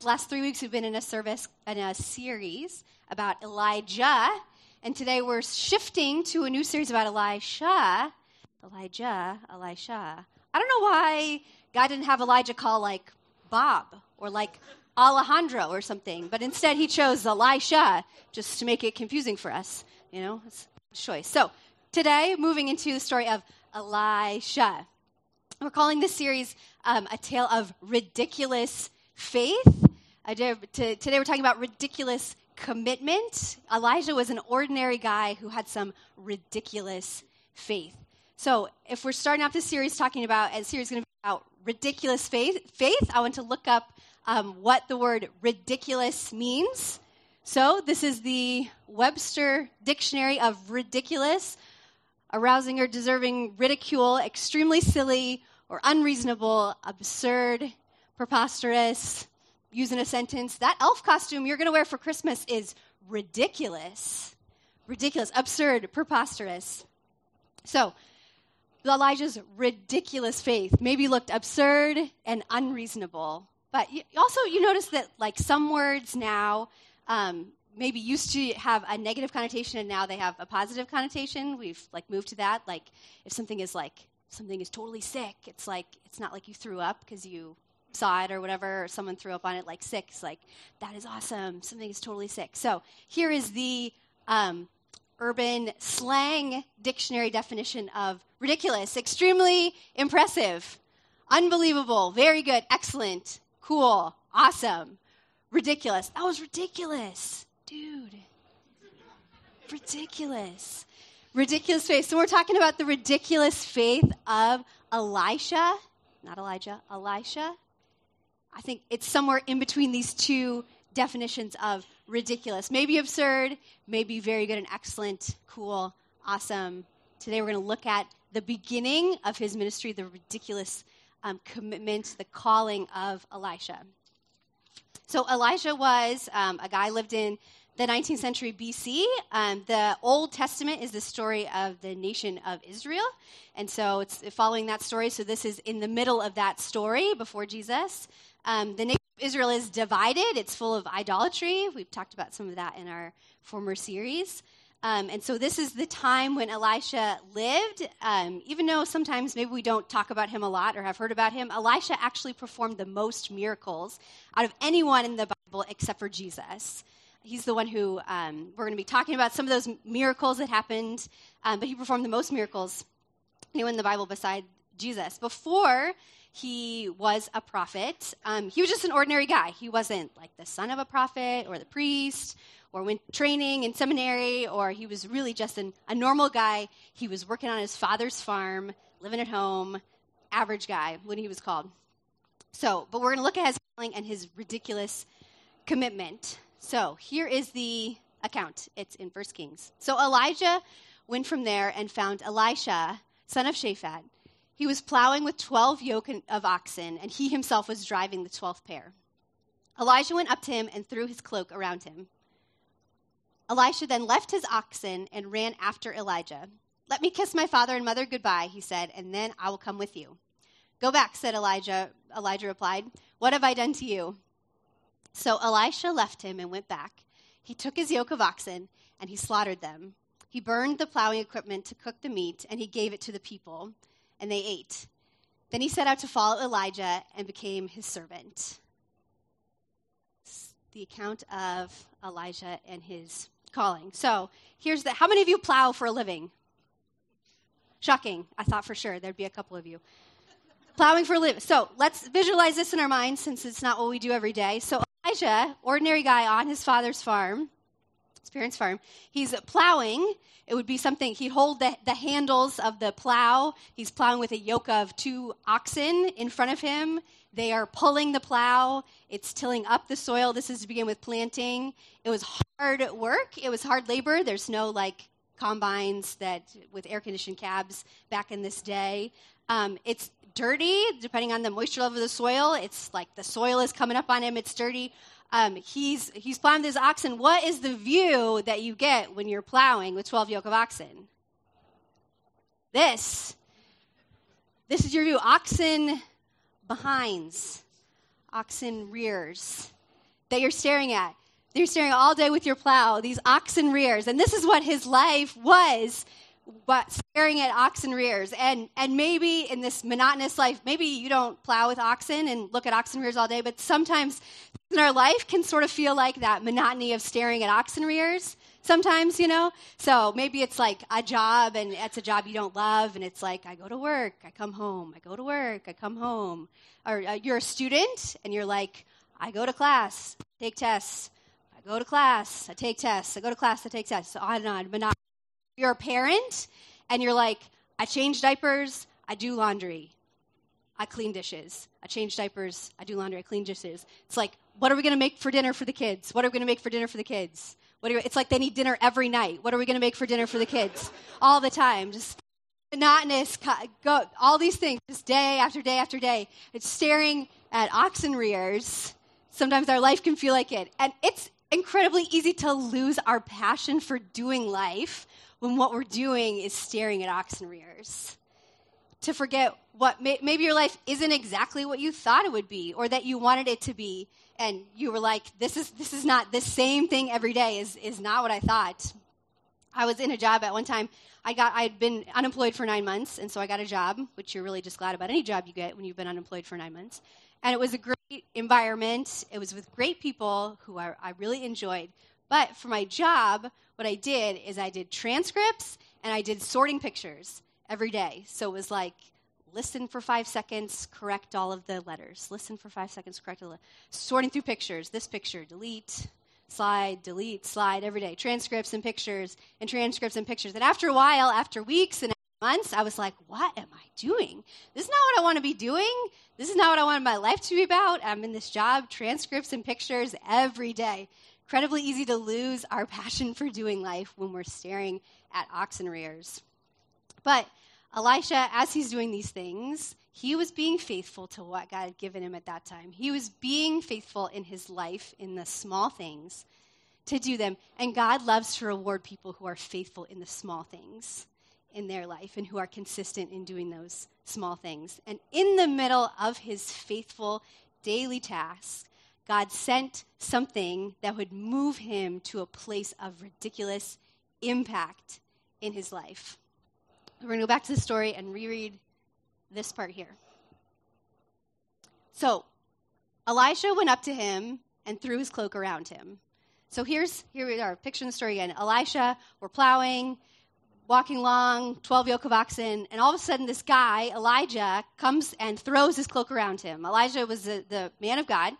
The last three weeks we've been in a service, in a series about Elijah. And today we're shifting to a new series about Elisha. Elijah, Elisha. I don't know why God didn't have Elijah call like Bob or like Alejandro or something, but instead he chose Elisha just to make it confusing for us. You know, it's a choice. So today, moving into the story of Elisha. We're calling this series um, A Tale of Ridiculous Faith. Today we're talking about ridiculous commitment. Elijah was an ordinary guy who had some ridiculous faith. So, if we're starting off this series talking about, and series is going to be about ridiculous faith, faith, I want to look up um, what the word ridiculous means. So, this is the Webster Dictionary of ridiculous, arousing or deserving ridicule, extremely silly or unreasonable, absurd, preposterous. Use in a sentence. That elf costume you're going to wear for Christmas is ridiculous. Ridiculous, absurd, preposterous. So, Elijah's ridiculous faith maybe looked absurd and unreasonable. But you, also, you notice that, like, some words now um, maybe used to have a negative connotation and now they have a positive connotation. We've, like, moved to that. Like, if something is, like, something is totally sick, it's like, it's not like you threw up because you or whatever, or someone threw up on it, like. It's like, that is awesome. Something is totally sick. So here is the um, urban slang dictionary definition of ridiculous extremely impressive, unbelievable, very good, excellent, cool, awesome, ridiculous. That was ridiculous, dude. Ridiculous. Ridiculous faith. So we're talking about the ridiculous faith of Elisha, not Elijah, Elisha. I think it's somewhere in between these two definitions of ridiculous. Maybe absurd, maybe very good and excellent, cool, awesome. Today we're going to look at the beginning of his ministry, the ridiculous um, commitment, the calling of Elisha. So Elijah was um, a guy lived in the 19th century BC. Um, the Old Testament is the story of the nation of Israel. And so it's following that story. So this is in the middle of that story before Jesus. Um, the nation of Israel is divided, it's full of idolatry. We've talked about some of that in our former series. Um, and so this is the time when Elisha lived. Um, even though sometimes maybe we don't talk about him a lot or have heard about him, Elisha actually performed the most miracles out of anyone in the Bible except for Jesus. He's the one who um, we're going to be talking about some of those miracles that happened, um, but he performed the most miracles anyone in the Bible beside Jesus. Before he was a prophet. Um, he was just an ordinary guy. He wasn't like the son of a prophet or the priest or went training in seminary, or he was really just an, a normal guy. He was working on his father's farm, living at home, average guy when he was called. So, but we're going to look at his calling and his ridiculous commitment. So, here is the account. It's in First Kings. So, Elijah went from there and found Elisha, son of Shaphat he was plowing with 12 yoke of oxen, and he himself was driving the 12th pair. Elijah went up to him and threw his cloak around him. Elisha then left his oxen and ran after Elijah. Let me kiss my father and mother goodbye, he said, and then I will come with you. Go back, said Elijah. Elijah replied, What have I done to you? So Elisha left him and went back. He took his yoke of oxen and he slaughtered them. He burned the plowing equipment to cook the meat, and he gave it to the people and they ate. Then he set out to follow Elijah and became his servant. the account of Elijah and his calling. So here's the how many of you plow for a living? Shocking. I thought for sure there'd be a couple of you. Plowing for a living. So let's visualize this in our minds since it's not what we do every day. So Elijah, ordinary guy on his father's farm, his parents' farm. He's plowing. It would be something, he'd hold the, the handles of the plow. He's plowing with a yoke of two oxen in front of him. They are pulling the plow. It's tilling up the soil. This is to begin with planting. It was hard work. It was hard labor. There's no like combines that with air conditioned cabs back in this day. Um, it's dirty, depending on the moisture level of the soil. It's like the soil is coming up on him. It's dirty um, he's, he's plowing his oxen. What is the view that you get when you're plowing with 12 yoke of oxen? This. This is your view. Oxen behinds, oxen rears. that you're staring at. You're staring all day with your plow, these oxen rears. And this is what his life was but staring at oxen rears. And, and maybe in this monotonous life, maybe you don't plow with oxen and look at oxen rears all day, but sometimes in our life can sort of feel like that monotony of staring at oxen rears sometimes, you know? So maybe it's like a job and it's a job you don't love, and it's like, I go to work, I come home, I go to work, I come home. Or uh, you're a student and you're like, I go to class, take tests. I go to class, I take tests. I go to class, I take tests. So on and on. Monotony you're a parent and you're like, I change diapers, I do laundry, I clean dishes. I change diapers, I do laundry, I clean dishes. It's like, what are we going to make for dinner for the kids? What are we going to make for dinner for the kids? What are, it's like they need dinner every night. What are we going to make for dinner for the kids? All the time. Just monotonous, go, all these things, just day after day after day. It's staring at oxen rears. Sometimes our life can feel like it. And it's incredibly easy to lose our passion for doing life when what we're doing is staring at oxen rears. To forget what may, maybe your life isn't exactly what you thought it would be or that you wanted it to be, and you were like, this is, this is not the same thing every day, is, is not what I thought. I was in a job at one time. I got I had been unemployed for nine months, and so I got a job, which you're really just glad about any job you get when you've been unemployed for nine months. And it was a great environment. It was with great people who I, I really enjoyed. But for my job, what I did is I did transcripts and I did sorting pictures every day. So it was like listen for five seconds, correct all of the letters. Listen for five seconds, correct the letters. Sorting through pictures. This picture, delete, slide, delete, slide every day. Transcripts and pictures and transcripts and pictures. And after a while, after weeks and months, I was like, what am I doing? This is not what I want to be doing. This is not what I want my life to be about. I'm in this job, transcripts and pictures every day incredibly easy to lose our passion for doing life when we're staring at oxen rears. But Elisha, as he's doing these things, he was being faithful to what God had given him at that time. He was being faithful in his life, in the small things, to do them. And God loves to reward people who are faithful in the small things in their life and who are consistent in doing those small things. And in the middle of his faithful daily task, God sent something that would move him to a place of ridiculous impact in his life. We're going to go back to the story and reread this part here. So, Elisha went up to him and threw his cloak around him. So here's here we are, picturing the story again. Elisha, we're plowing, walking along, 12 yoke of oxen, and all of a sudden this guy, Elijah, comes and throws his cloak around him. Elijah was the, the man of God.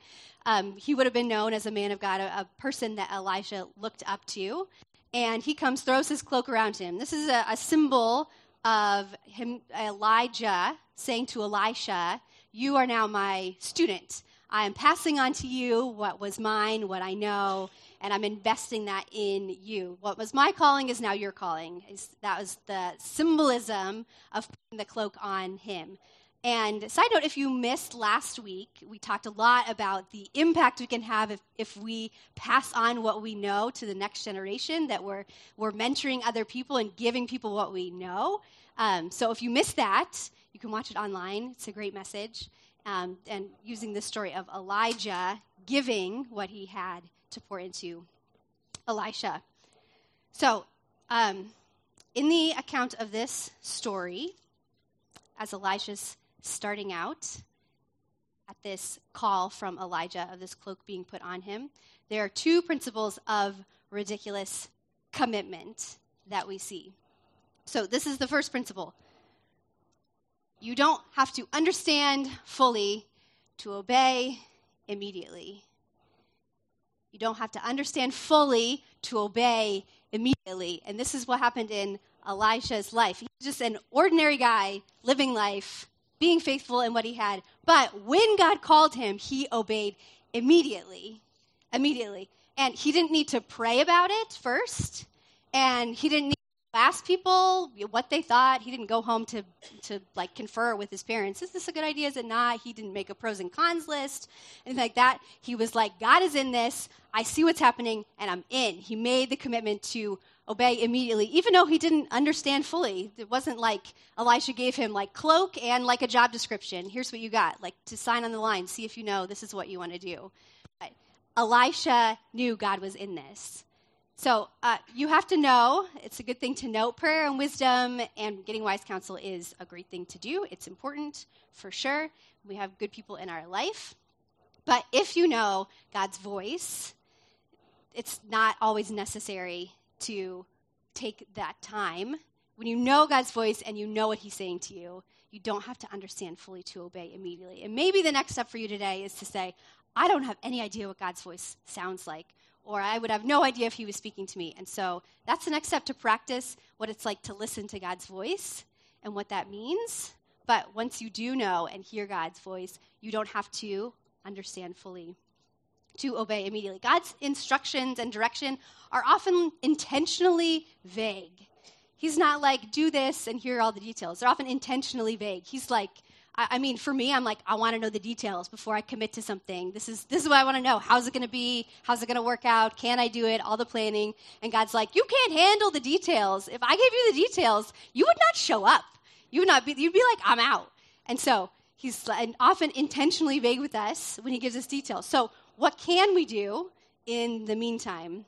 Um, he would have been known as a man of God, a, a, person that Elisha looked up to. And he comes, throws his cloak around him. This is a, a symbol of him, Elijah saying to Elisha, You are now my student. I am passing on to you what was mine, what I know, and I'm investing that in you. What was my calling is now your calling. That was the symbolism of putting the cloak on him. And side note, if you missed last week, we talked a lot about the impact we can have if, if we pass on what we know to the next generation, that we're, we're mentoring other people and giving people what we know. Um, so if you missed that, you can watch it online. It's a great message. Um, and using the story of Elijah giving what he had to pour into Elisha. So, um, in the account of this story, as Elisha's starting out at this call from Elijah of this cloak being put on him, there are two principles of ridiculous commitment that we see. So, this is the first principle. You don't have to understand fully to obey immediately. You don't have to understand fully to obey immediately. And this is what happened in Elisha's life. He's just an ordinary guy living life being faithful in what he had. But when God called him, he obeyed immediately. Immediately. And he didn't need to pray about it first. And he didn't need to ask people what they thought. He didn't go home to, to like confer with his parents. Is this a good idea? Is it not? He didn't make a pros and cons list, anything like that. He was like, God is in this. I see what's happening, and I'm in. He made the commitment to obey immediately, even though he didn't understand fully. It wasn't like Elisha gave him like cloak and like a job description. Here's what you got, like to sign on the line, see if you know this is what you want to do. But Elisha knew God was in this. So uh, you have to know, it's a good thing to know prayer and wisdom, and getting wise counsel is a great thing to do. It's important for sure. We have good people in our life. But if you know God's voice, it's not always necessary to take that time. When you know God's voice and you know what He's saying to you, you don't have to understand fully to obey immediately. And maybe the next step for you today is to say, I don't have any idea what God's voice sounds like, or I would have no idea if He was speaking to me. And so that's the next step to practice what it's like to listen to God's voice and what that means. But once you do know and hear God's voice, you don't have to understand fully to obey immediately. God's instructions and direction are often intentionally vague. He's not like, do this and here are all the details. They're often intentionally vague. He's like, I, I mean, for me, I'm like, I want to know the details before I commit to something. This is, this is what I want to know. How's it going to be? How's it going to work out? Can I do it? All the planning. And God's like, you can't handle the details. If I gave you the details, you would not show up. You would not be, you'd be like, I'm out. And so he's often intentionally vague with us when he gives us details. So what can we do in the meantime?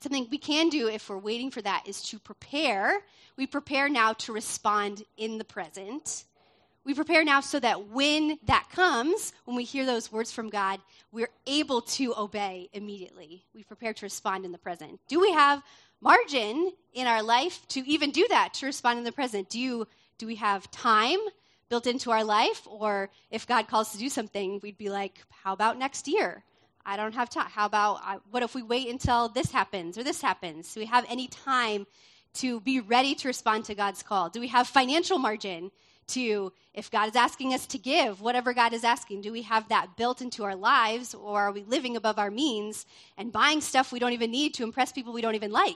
Something we can do if we're waiting for that is to prepare. We prepare now to respond in the present. We prepare now so that when that comes, when we hear those words from God, we're able to obey immediately. We prepare to respond in the present. Do we have margin in our life to even do that, to respond in the present? Do, you, do we have time built into our life? Or if God calls to do something, we'd be like, how about next year? I don't have time. How about, uh, what if we wait until this happens or this happens? Do we have any time to be ready to respond to God's call? Do we have financial margin to, if God is asking us to give, whatever God is asking, do we have that built into our lives or are we living above our means and buying stuff we don't even need to impress people we don't even like?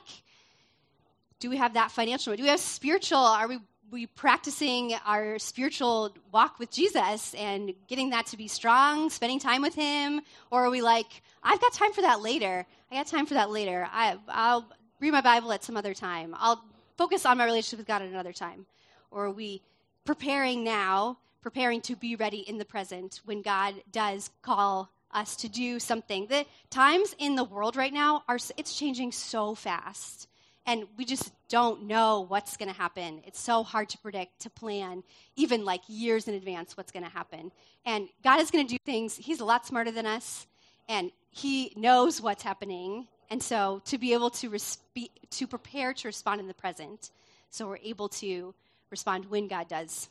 Do we have that financial? Do we have spiritual? Are we we practicing our spiritual walk with Jesus and getting that to be strong, spending time with Him? Or are we like, I've got time for that later. I got time for that later. I, I'll read my Bible at some other time. I'll focus on my relationship with God at another time. Or are we preparing now, preparing to be ready in the present when God does call us to do something? The times in the world right now are it's changing so fast and we just don't know what's going to happen. It's so hard to predict, to plan, even like years in advance what's going to happen. And God is going to do things. He's a lot smarter than us, and He knows what's happening. And so to be able to, resp- to prepare to respond in the present, so we're able to respond when God does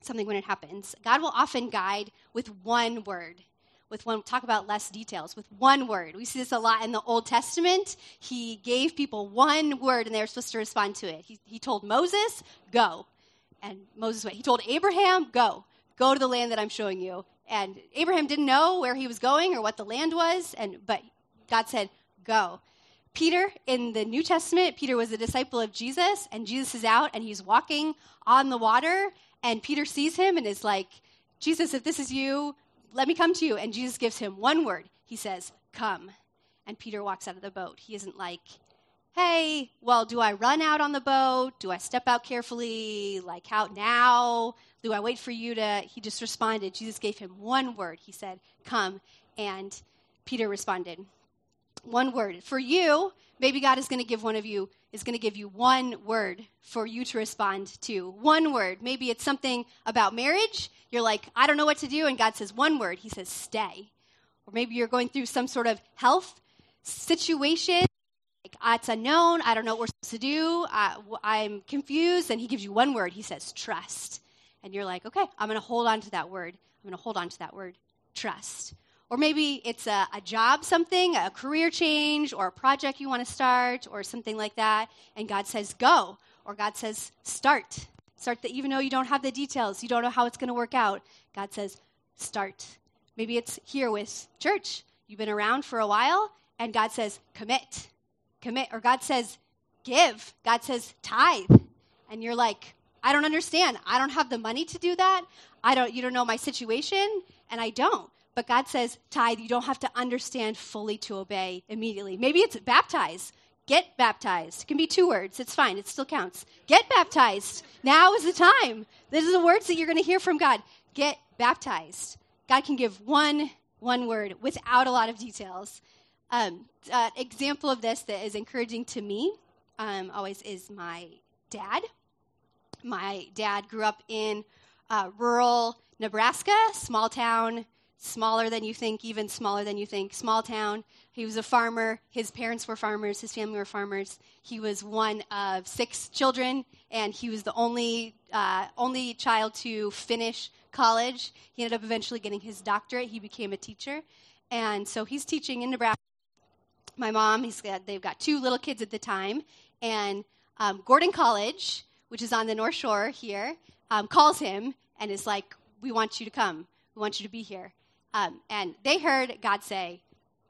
something when it happens. God will often guide with one word with one talk about less details with one word. We see this a lot in the old testament. He gave people one word and they were supposed to respond to it. He, he told moses go. And moses went. He told abraham go. Go to the land that i'm showing you. And abraham didn't know where he was going or what the land was and but god said go. Peter in the new testament peter was a disciple of jesus and jesus is out and he's walking on the water and peter sees him and is like jesus if this is you let me come to you. And Jesus gives him one word. He says, Come. And Peter walks out of the boat. He isn't like, Hey, well, do I run out on the boat? Do I step out carefully? Like, how now? Do I wait for you to? He just responded. Jesus gave him one word. He said, Come. And Peter responded, One word. For you, maybe God is going to give one of you is going to give you one word for you to respond to. One word. Maybe it's something about marriage. You're like, I don't know what to do. And God says one word. He says, stay. Or maybe you're going through some sort of health situation. Like, ah, it's unknown. I don't know what we're supposed to do. I, I'm confused. And He gives you one word. He says, trust. And you're like, okay, I'm going to hold on to that word. I'm going to hold on to that word, trust. Or maybe it's a, a, job, something, a career change, or a project you want to start, or something like that. And God says, go. Or God says, start. Start that even though you don't have the details, you don't know how it's going to work out. God says, start. Maybe it's here with church. You've been around for a while, and God says, commit. Commit. Or God says, give. God says, tithe. And you're like, I don't understand. I don't have the money to do that. I don't, you don't know my situation, and I don't. But God says, tithe, you don't have to understand fully to obey immediately. Maybe it's baptize. Get baptized. It can be two words. It's fine. It still counts. Get baptized. Now is the time. These are the words that you're going to hear from God. Get baptized. God can give one one word, without a lot of details. Um, uh, example of this that is encouraging to me um, always is my dad. My dad grew up in uh, rural Nebraska, small town, smaller than you think, even smaller than you think, small town. He was a farmer. His parents were farmers. His family were farmers. He was one of six children, and he was the only uh, only child to finish college. He ended up eventually getting his doctorate. He became a teacher, and so he's teaching in Nebraska. My mom, he's got, they've got two little kids at the time, and um, Gordon College, which is on the North Shore here, um, calls him and is like, "We want you to come. We want you to be here." Um, and they heard God say,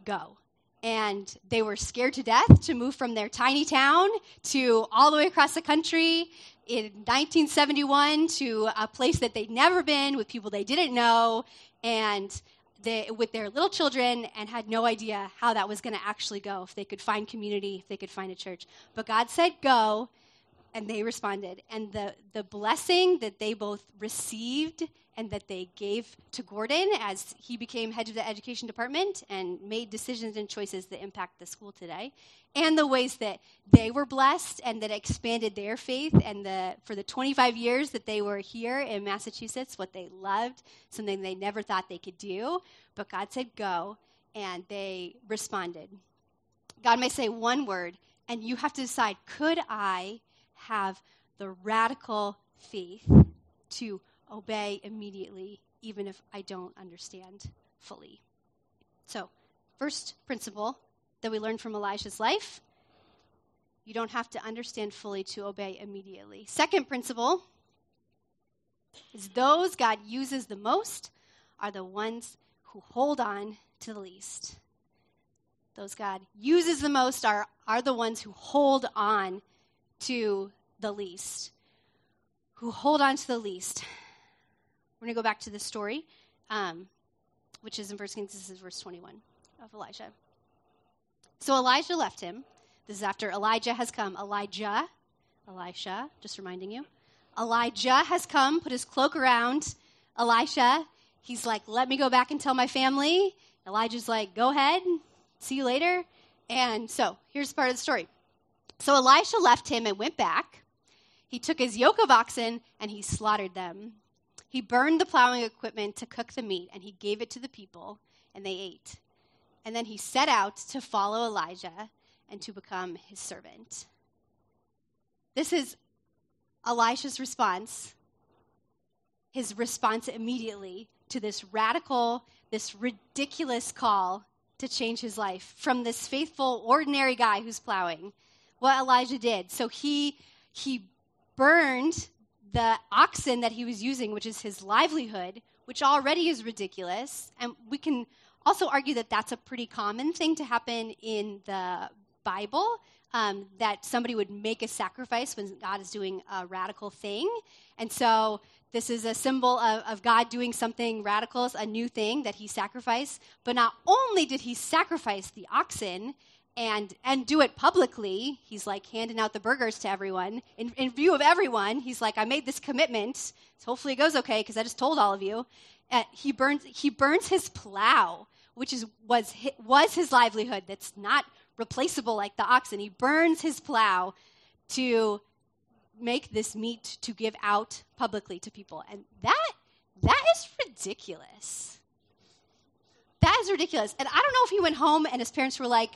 "Go." and they were scared to death to move from their tiny town to all the way across the country in 1971 to a place that they'd never been with people they didn't know and they, with their little children and had no idea how that was going to actually go if they could find community if they could find a church but god said go and they responded and the, the blessing that they both received and that they gave to Gordon as he became head of the education department and made decisions and choices that impact the school today, and the ways that they were blessed and that expanded their faith, and the, for the 25 years that they were here in Massachusetts, what they loved, something they never thought they could do, but God said go, and they responded. God may say one word, and you have to decide could I have the radical faith to obey immediately, even if I don't understand fully. So, first principle that we learn from Elijah's life you don't have to understand fully to obey immediately. Second principle is those God uses the most are the ones who hold on to the least. Those God uses the most are, are the ones who hold on to the least. Who hold on to the least. We're going to go back to the story, um, which is in 1 Kings, this is verse 21 of Elijah. So Elijah left him. This is after Elijah has come. Elijah, Elisha, just reminding you. Elijah has come, put his cloak around Elisha. He's like, let me go back and tell my family. Elijah's like, go ahead, see you later. And so here's part of the story. So Elisha left him and went back. He took his yoke of oxen and he slaughtered them. He burned the plowing equipment to cook the meat, and he gave it to the people, and they ate. And then he set out to follow Elijah and to become his servant. This is Elisha's response, his response immediately to this radical, this ridiculous call to change his life from this faithful, ordinary guy who's plowing. What Elijah did. So he he burned the oxen that he was using, which is his livelihood, which already is ridiculous. And we can also argue that that's a pretty common thing to happen in the Bible. Um, that somebody would make a sacrifice when God is doing a radical thing. And so this is a symbol of, of, God doing something radical, a new thing that he sacrificed. But not only did he sacrifice the oxen, and and do it publicly. He's like handing out the burgers to everyone in, in view of everyone. He's like, I made this commitment. So hopefully it goes okay because I just told all of you. Uh, he burns he burns his plow, which is was was his livelihood. That's not replaceable like the oxen. He burns his plow to make this meat to give out publicly to people, and that that is ridiculous. That is ridiculous. And I don't know if he went home and his parents were like,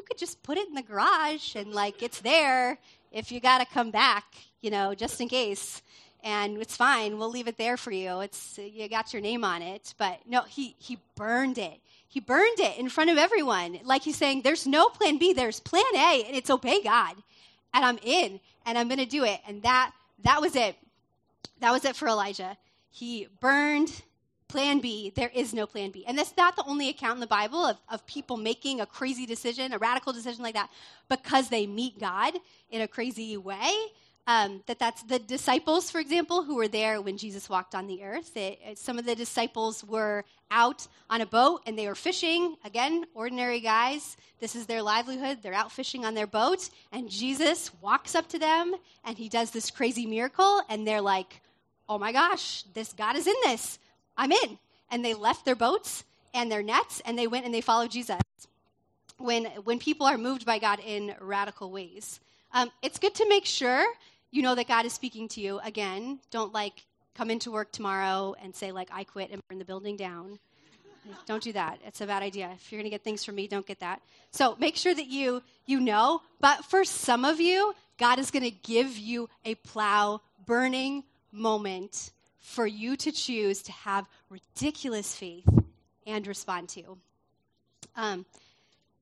you could just put it in the garage and like it's there if you got to come back, you know, just in case. And it's fine. We'll leave it there for you. It's you got your name on it. But no, he he burned it. He burned it in front of everyone. Like he's saying, there's no plan B, there's plan A, and it's obey God. And I'm in, and I'm gonna do it. And that that was it. That was it for Elijah. He burned plan B, there is no plan B. And that's not the only account in the Bible of, of people making a crazy decision, a radical decision like that, because they meet God in a crazy way. Um, that that's the disciples, for example, who were there when Jesus walked on the earth. It, some of the disciples were out on a boat and they were fishing. Again, ordinary guys. This is their livelihood. They're out fishing on their boat, and Jesus walks up to them and he does this crazy miracle, and they're like, "Oh my gosh, this God is in this." I'm in. And they left their boats and their nets, and they went and they followed Jesus. When, when people are moved by God in radical ways, um, it's good to make sure you know that God is speaking to you. Again, don't like come into work tomorrow and say like I quit and burn the building down. Don't do that. It's a bad idea. If you're going to get things from me, don't get that. So make sure that you you know. But for some of you, God is going to give you a plow burning moment for you to choose to have ridiculous faith and respond to. Um,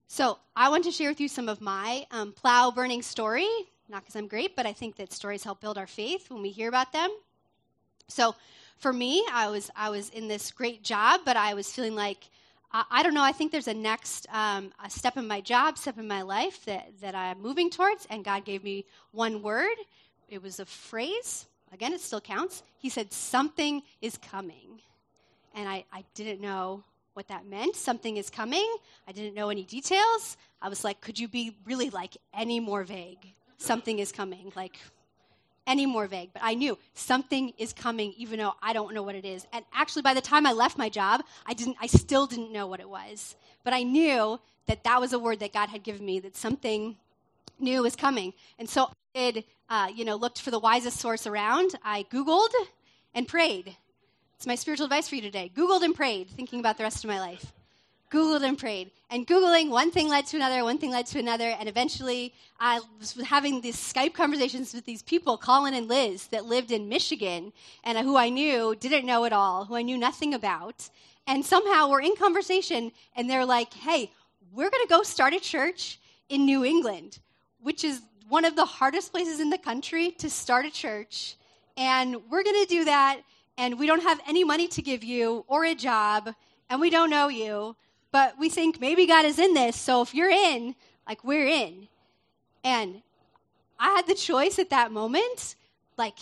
so I want to share with you some of my um, plow burning story. Not because I'm great, but I think that stories help build our faith when we hear about them. So for me, I was I was in this great job, but I was feeling like I, I don't know. I think there's a next um, a step in my job, step in my life that that I'm moving towards, and God gave me one word. It was a phrase. Again, it still counts. He said, "Something is coming," and I, I didn't know what that meant. Something is coming. I didn't know any details. I was like, "Could you be really like any more vague?" Something is coming. Like any more vague, but I knew something is coming, even though I don't know what it is. And actually, by the time I left my job, I didn't. I still didn't know what it was, but I knew that that was a word that God had given me. That something new is coming, and so Uh, you know, looked for the wisest source around. I Googled and prayed. It's my spiritual advice for you today. Googled and prayed, thinking about the rest of my life. Googled and prayed. And Googling, one thing led to another, one thing led to another, and eventually I was having these Skype conversations with these people, Colin and Liz, that lived in Michigan, and who I knew didn't know it all, who I knew nothing about. And somehow we're in conversation, and they're like, hey, we're going to go start a church in New England, which is one of the hardest places in the country to start a church. And we're going to do that, and we don't have any money to give you or a job, and we don't know you but we think maybe God is in this, so if you're in, like we're in. And I had the choice at that moment. Like,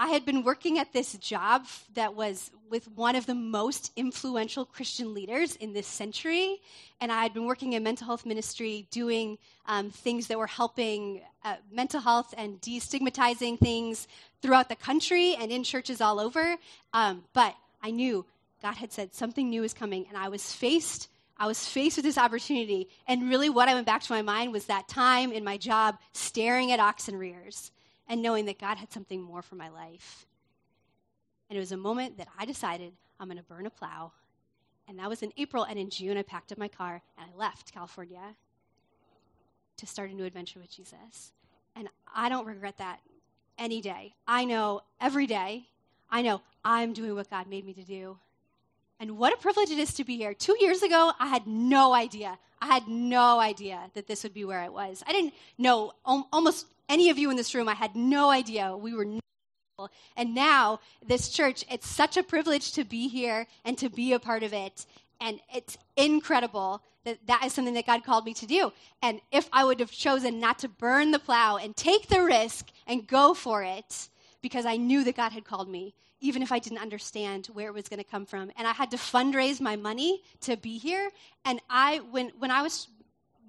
I had been working at this job that was with one of the most influential Christian leaders in this century. And I had been working in mental health ministry, doing um, things that were helping uh, mental health and destigmatizing things throughout the country and in churches all over. Um, but I knew God had said something new is coming, and I was faced I was faced with this opportunity. And really, what I went back to my mind was that time in my job staring at oxen rears and knowing that God had something more for my life. And it was a moment that I decided I'm going to burn a plow. And that was in April. And in June, I packed up my car and I left California to start a new adventure with Jesus. And I don't regret that any day. I know every day, I know I'm doing what God made me to do. And what a privilege it is to be here. Two years ago, I had no idea. I had no idea that this would be where I was. I didn't know almost any of you in this room. I had no idea we were. And now, this church, it's such a privilege to be here and to be a part of it. And it's incredible that that is something that God called me to do. And if I would have chosen not to burn the plow and take the risk and go for it, because I knew that God had called me, even if I didn't understand where it was going to come from. And I had to fundraise my money to be here. And I, when, when I was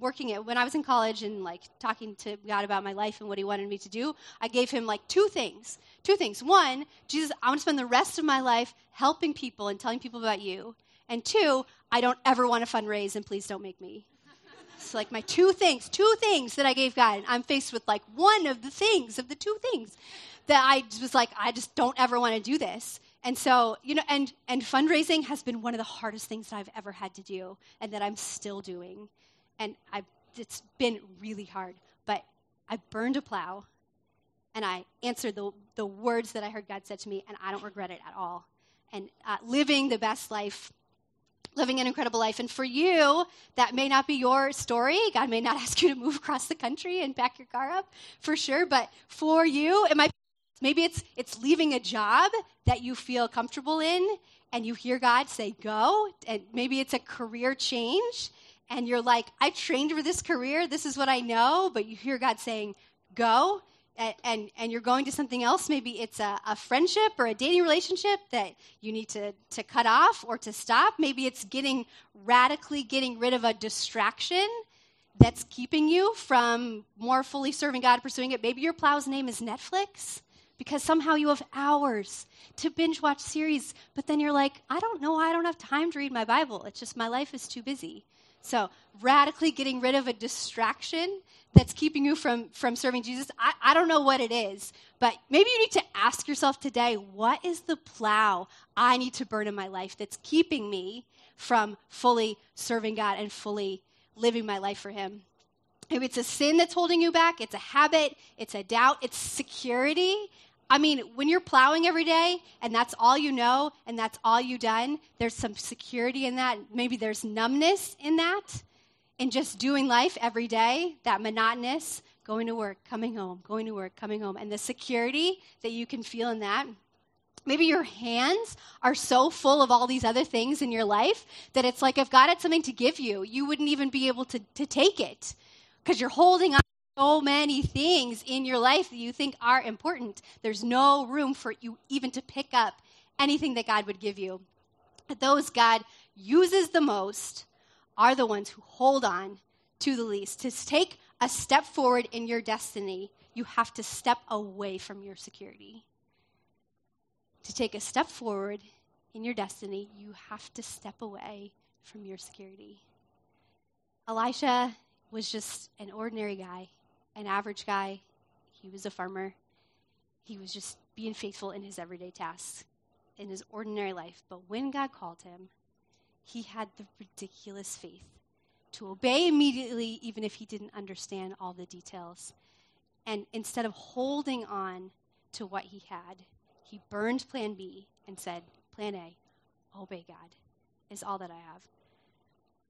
working it, when I was in college and like talking to God about my life and what He wanted me to do, I gave Him like two things. Two things. One, Jesus, I want to spend the rest of my life helping people and telling people about you. And two, I don't ever want to fundraise and please don't make me. It's like my two things, two things that I gave God. And I'm faced with like one of the things of the two things that I was like, I just don't ever want to do this. And so, you know, and, and fundraising has been one of the hardest things that I've ever had to do and that I'm still doing. And I've, it's been really hard. But I burned a plow and I answered the, the words that I heard God said to me, and I don't regret it at all. And uh, living the best life, living an incredible life. And for you, that may not be your story. God may not ask you to move across the country and pack your car up, for sure. But for you, it might Maybe it's, it's leaving a job that you feel comfortable in and you hear God say, go. And maybe it's a career change and you're like, I trained for this career. This is what I know. But you hear God saying, go. And, and, and, you're going to something else. Maybe it's a, a, friendship or a dating relationship that you need to, to cut off or to stop. Maybe it's getting radically getting rid of a distraction that's keeping you from more fully serving God, pursuing it. Maybe your plow's name is Netflix because somehow you have hours to binge watch series, but then you're like, I don't know, I don't have time to read my Bible. It's just my life is too busy. So, radically getting rid of a distraction that's keeping you from, from serving Jesus, I, I don't know what it is, but maybe you need to ask yourself today what is the plow I need to burn in my life that's keeping me from fully serving God and fully living my life for Him? Maybe it's a sin that's holding you back, it's a habit, it's a doubt, it's security. I mean, when you're plowing every day and that's all you know and that's all you've done, there's some security in that. Maybe there's numbness in that, in just doing life every day, that monotonous, going to work, coming home, going to work, coming home, and the security that you can feel in that. Maybe your hands are so full of all these other things in your life that it's like if God had something to give you, you wouldn't even be able to, to take it because you're holding on so many things in your life that you think are important. There's no room for you even to pick up anything that God would give you. Those God uses the most are the ones who hold on to the least. To take a step forward in your destiny, you have to step away from your security. To take a step forward in your destiny, you have to step away from your security. Elisha was just an ordinary guy, an average guy. He was a farmer. He was just being faithful in his everyday tasks, in his ordinary life. But when God called him, he had the ridiculous faith to obey immediately, even if he didn't understand all the details. And instead of holding on to what he had, he burned plan B and said, Plan A, obey God, is all that I have.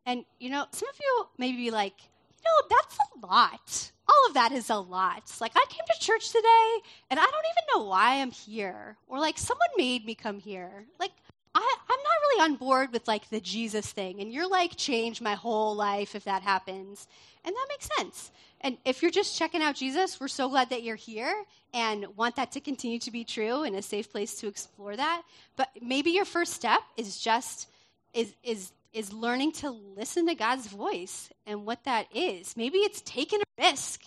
And, you know, some of you may be like, you know, that's a lot. All of that is a lot. Like, I came to church today and I don't even know why I'm here. Or, like, someone made me come here. Like, I, I'm not really on board with, like, the Jesus thing. And you're like, change my whole life if that happens. And that makes sense. And if you're just checking out Jesus, we're so glad that you're here and want that to continue to be true and a safe place to explore that. But maybe your first step is just is is is learning to listen to God's voice and what that is. Maybe it's taking a risk,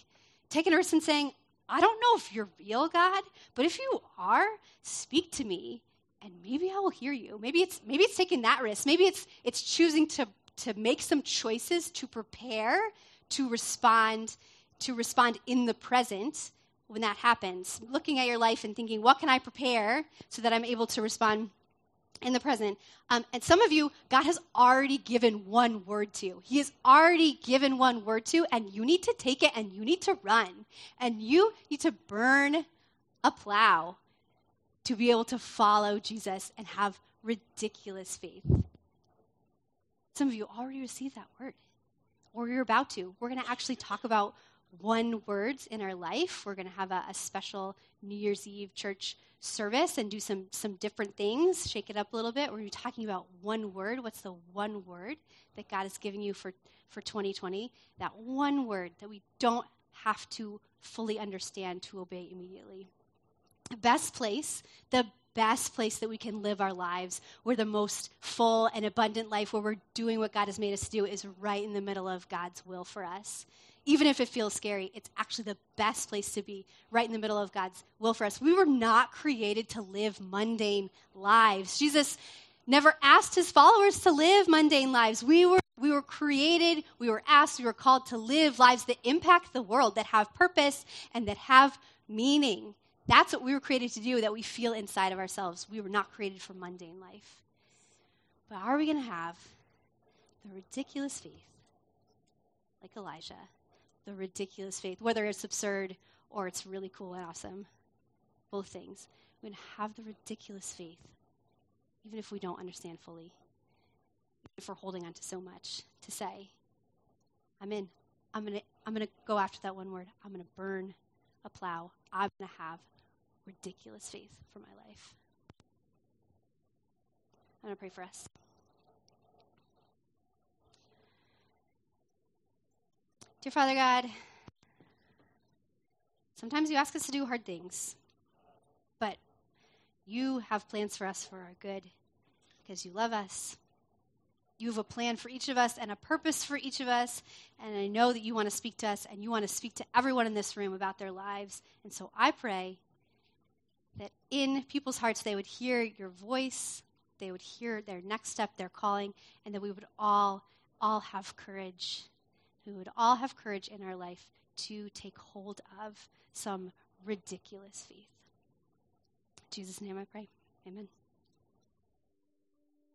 taking a risk and saying, I don't know if you're real, God, but if you are, speak to me and maybe I will hear you. Maybe it's maybe it's taking that risk. Maybe it's it's choosing to to make some choices to prepare to respond to respond in the present when that happens. Looking at your life and thinking, what can I prepare so that I'm able to respond in the present. Um, and some of you, God has already given one word to. He has already given one word to, and you need to take it and you need to run. And you need to burn a plow to be able to follow Jesus and have ridiculous faith. Some of you already received that word, or you're about to. We're going to actually talk about one words in our life. We're going to have a, a special New Year's Eve church service and do some some different things, shake it up a little bit. We're talking about one word. What's the one word that God is giving you for for 2020? That one word that we don't have to fully understand to obey immediately. The best place, the best place that we can live our lives, where the most full and abundant life, where we're doing what God has made us to do, is right in the middle of God's will for us even if it feels scary, it's actually the best place to be, right in the middle of God's will for us. We were not created to live mundane lives. Jesus never asked his followers to live mundane lives. We were, we were created, we were asked, we were called to live lives that impact the world, that have purpose, and that have meaning. That's what we were created to do, that we feel inside of ourselves. We were not created for mundane life. But are we going to have the ridiculous faith like Elijah? The ridiculous faith, whether it's absurd or it's really cool and awesome. Both things. We're going to have the ridiculous faith, even if we don't understand fully, if we're holding on to so much, to say, I'm in. I'm going to I'm going to go after that one word. I'm going to burn a plow. I'm going to have ridiculous faith for my life. I'm going to pray for us. Dear Father God, sometimes you ask us to do hard things, but you have plans for us for our good because you love us. You have a plan for each of us and a purpose for each of us. And I know that you want to speak to us and you want to speak to everyone in this room about their lives. And so I pray that in people's hearts they would hear your voice, they would hear their next step, their calling, and that we would all, all have courage. We would all have courage in our life to take hold of some ridiculous faith. In Jesus' name I pray. Amen.